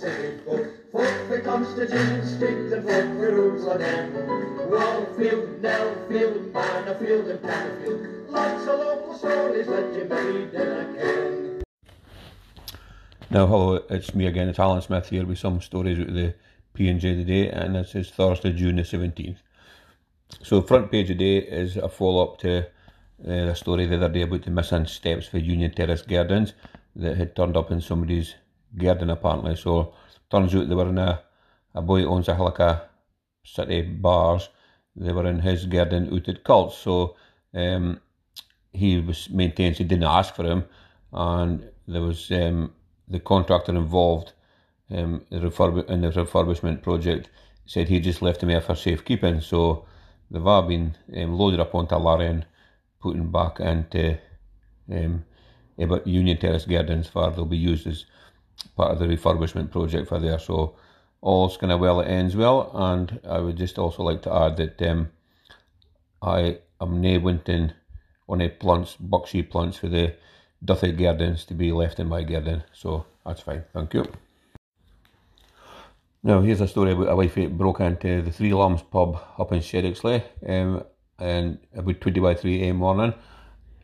folk. Folk for Street and folk for Lane. Wallfield, Nellfield, and. Lots of local stories that you may read in a can. Now, hello, it's me again, it's Alan Smith here with some stories out of the P&J today, and this is Thursday, June the 17th. So, front page today is a follow-up to uh, the story the other day about the missing steps for Union Terrace Gardens that had turned up in somebody's garden apparently. So, turns out they were in a, a boy owns a Hillica City bars, they were in his garden out at Cults. So, um, he was maintains he didn't ask for him, and there was um, the contractor involved um, in the refurbishment project said he just left him there for safekeeping. So they've all been um, loaded up onto a lorry and back into um, Union Terrace Gardens for they'll be used as part of the refurbishment project for there. So all's kind of well, it ends well. And I would just also like to add that um, I am nae wanting on a plants, boxy plants for the Duthie Gardens to be left in my garden. So that's fine. Thank you. Now, here's a story about a wife who broke into the Three Lambs pub up in Sheddocksley um, and about 20 by 3 a.m. morning.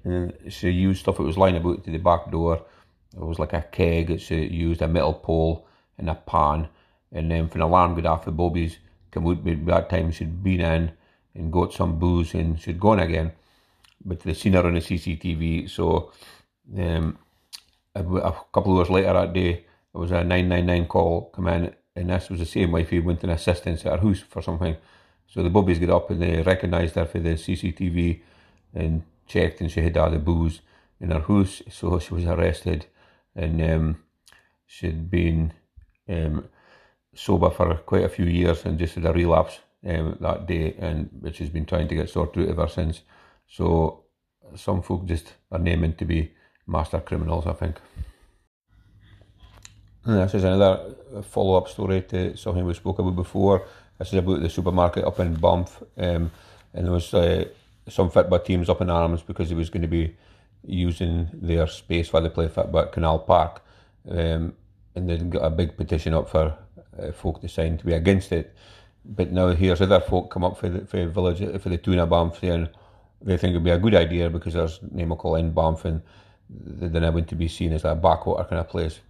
And she used stuff that was lying about to the back door. It was like a keg. She used a metal pole and a pan. And then when the alarm got off, the bobbies come out. By that time, she'd been in and got some booze and she'd gone again. But they seen her on the CCTV. So um, a, a couple of hours later that day, there was a 999 call come in and this was the same wife who went an assistance at her house for something. So the bobbies got up and they recognised her for the CCTV and checked and she had all the booze in her house, so she was arrested and um, she'd been um, sober for quite a few years and just had a relapse um, that day and which has been trying to get sorted out ever since. So some folk just are naming to be master criminals, I think. And this is another follow up story to something we spoke about before. This is about the supermarket up in Banff, um, and there was uh, some Fitbit teams up in arms because it was going to be using their space while they play football at Canal Park. Um, and they got a big petition up for uh, folk to sign to be against it. But now here's other folk come up for the for the village for the Tuna Banff saying they think it'd be a good idea because there's Namacle in Banff and they're not going to be seen as a backwater kind of place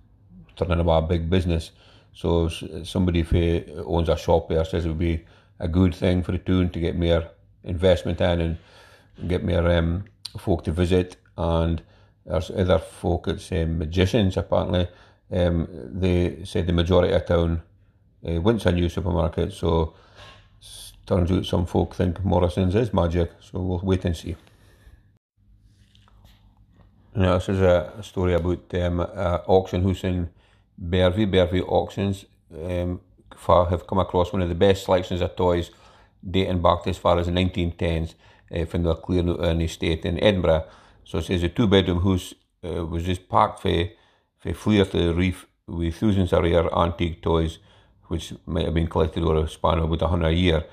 turning into a big business. So somebody who owns a shop there says it would be a good thing for the town to get more investment in and get more um, folk to visit. And there's other folk, it's um, magicians apparently. Um, they said the majority of town uh, wants a new supermarket. So turns out some folk think Morrison's is magic. So we'll wait and see. Now, this is a story about um, auction house in Bervie, Bervie Auctions um, have come across one of the best selections of toys dating back to as far as the 1910s uh, from the Clearnought estate in Edinburgh. So it says a two bedroom house uh, was just packed for, for Fleer to the reef with thousands of rare antique toys which might have been collected over a span of about a 100 a year.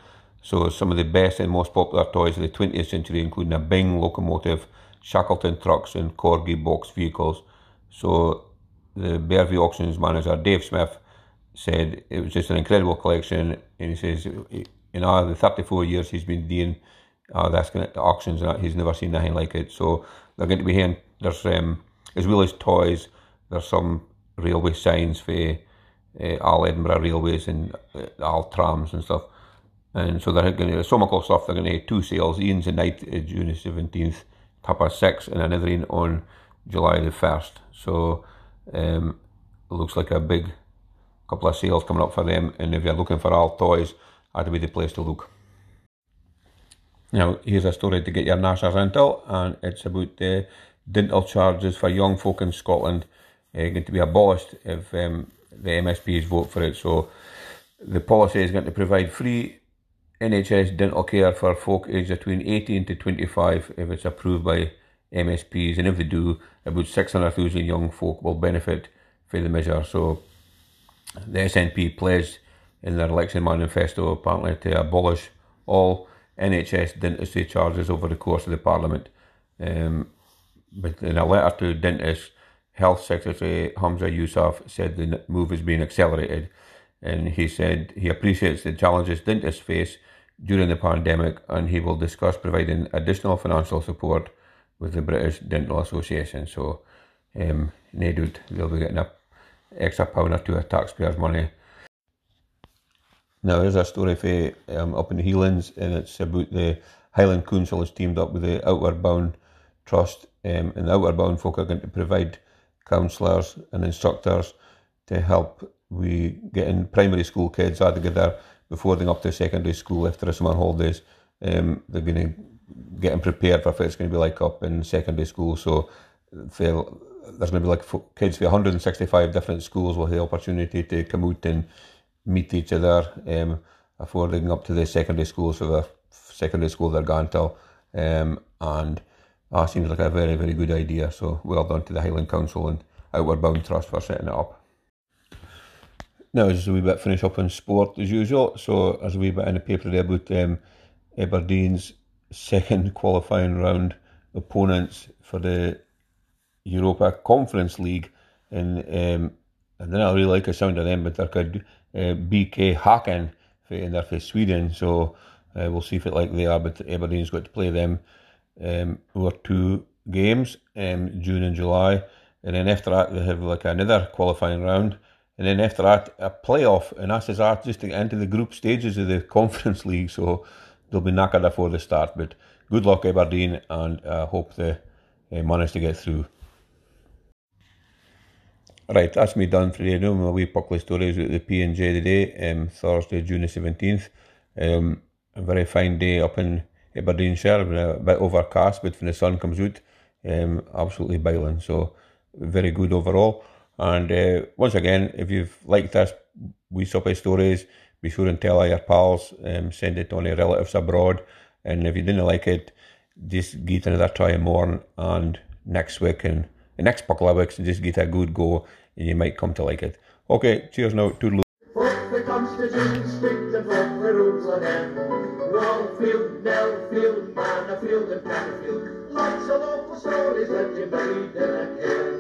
So some of the best and most popular toys of the 20th century, including a Bing locomotive, Shackleton trucks and Corgi box vehicles. So the Bervie Auctions manager, Dave Smith, said it was just an incredible collection. And he says, in all the 34 years he's been doing uh, this kind of auctions, and that, he's never seen anything like it. So they're going to be here. There's, um, as well as toys, there's some railway signs for uh, all Edinburgh railways and uh, all trams and stuff. And so they're going to, some of stuff, they're going to have two sales. Ian's the night, uh, June the 17th, half past six, and another one on July the 1st. So um, looks like a big couple of sales coming up for them, and if you're looking for all toys, that'd be the place to look. Now, here's a story to get your NASA rental, and it's about the dental charges for young folk in Scotland uh, going to be abolished if um, the MSPs vote for it. So, the policy is going to provide free NHS dental care for folk aged between 18 to 25 if it's approved by MSPs, and if they do, about 600,000 young folk will benefit from the measure. So the SNP pledged in their election manifesto apparently to abolish all NHS dentistry charges over the course of the Parliament. Um, but in a letter to dentists, Health Secretary Humza Yousaf said the move is being accelerated, and he said he appreciates the challenges dentists face during the pandemic, and he will discuss providing additional financial support with the British Dental Association. So, um, no doubt they'll be getting a extra pound or two of taxpayers' money. Now, there's a story for um, up in the Highlands, and it's about the Highland Council has teamed up with the Outward Bound Trust, um, and the Outward Bound folk are going to provide counsellors and instructors to help we getting primary school kids all together before they go up to secondary school after the summer holidays. Um, they're going to get them prepared for what it's going to be like up in secondary school. So there's going to be like kids from 165 different schools will have the opportunity to come out and meet each other um, before they up to the secondary schools for the secondary school they're going to. Um, and that seems like a very, very good idea. So well done to the Highland Council and Outward Bound Trust for setting it up. Now, as a wee bit finish up on sport as usual. So, as a wee bit in the paper there about um, Aberdeen's second qualifying round opponents for the Europa Conference League. And um, I don't really like the sound of them, but they're BK Häcken, and they're for Sweden. So, uh, we'll see if it like they are, but Aberdeen's got to play them um, over two games, um, June and July. And then after that, they have like another qualifying round. And then after that, a playoff. And that's that just to get into the group stages of the Conference League. So they'll be knackered before the start. But good luck, Aberdeen, and I uh, hope they uh, manage to get through. Right, that's me done for today. No my wee puckly stories with the P and J today, um, Thursday, June the seventeenth. Um, a very fine day up in Aberdeenshire, a bit overcast, but when the sun comes out, um, absolutely biling. So very good overall. And uh, once again, if you've liked this wee suppy stories, be sure and tell all your pals, um, send it on your relatives abroad. And if you didn't like it, just get another try more and next week and the next couple of weeks, just get a good go and you might come to like it. Okay, cheers now. Toodaloo. Wallfield, Nellfield, Manorfield and. Lots of local stories that you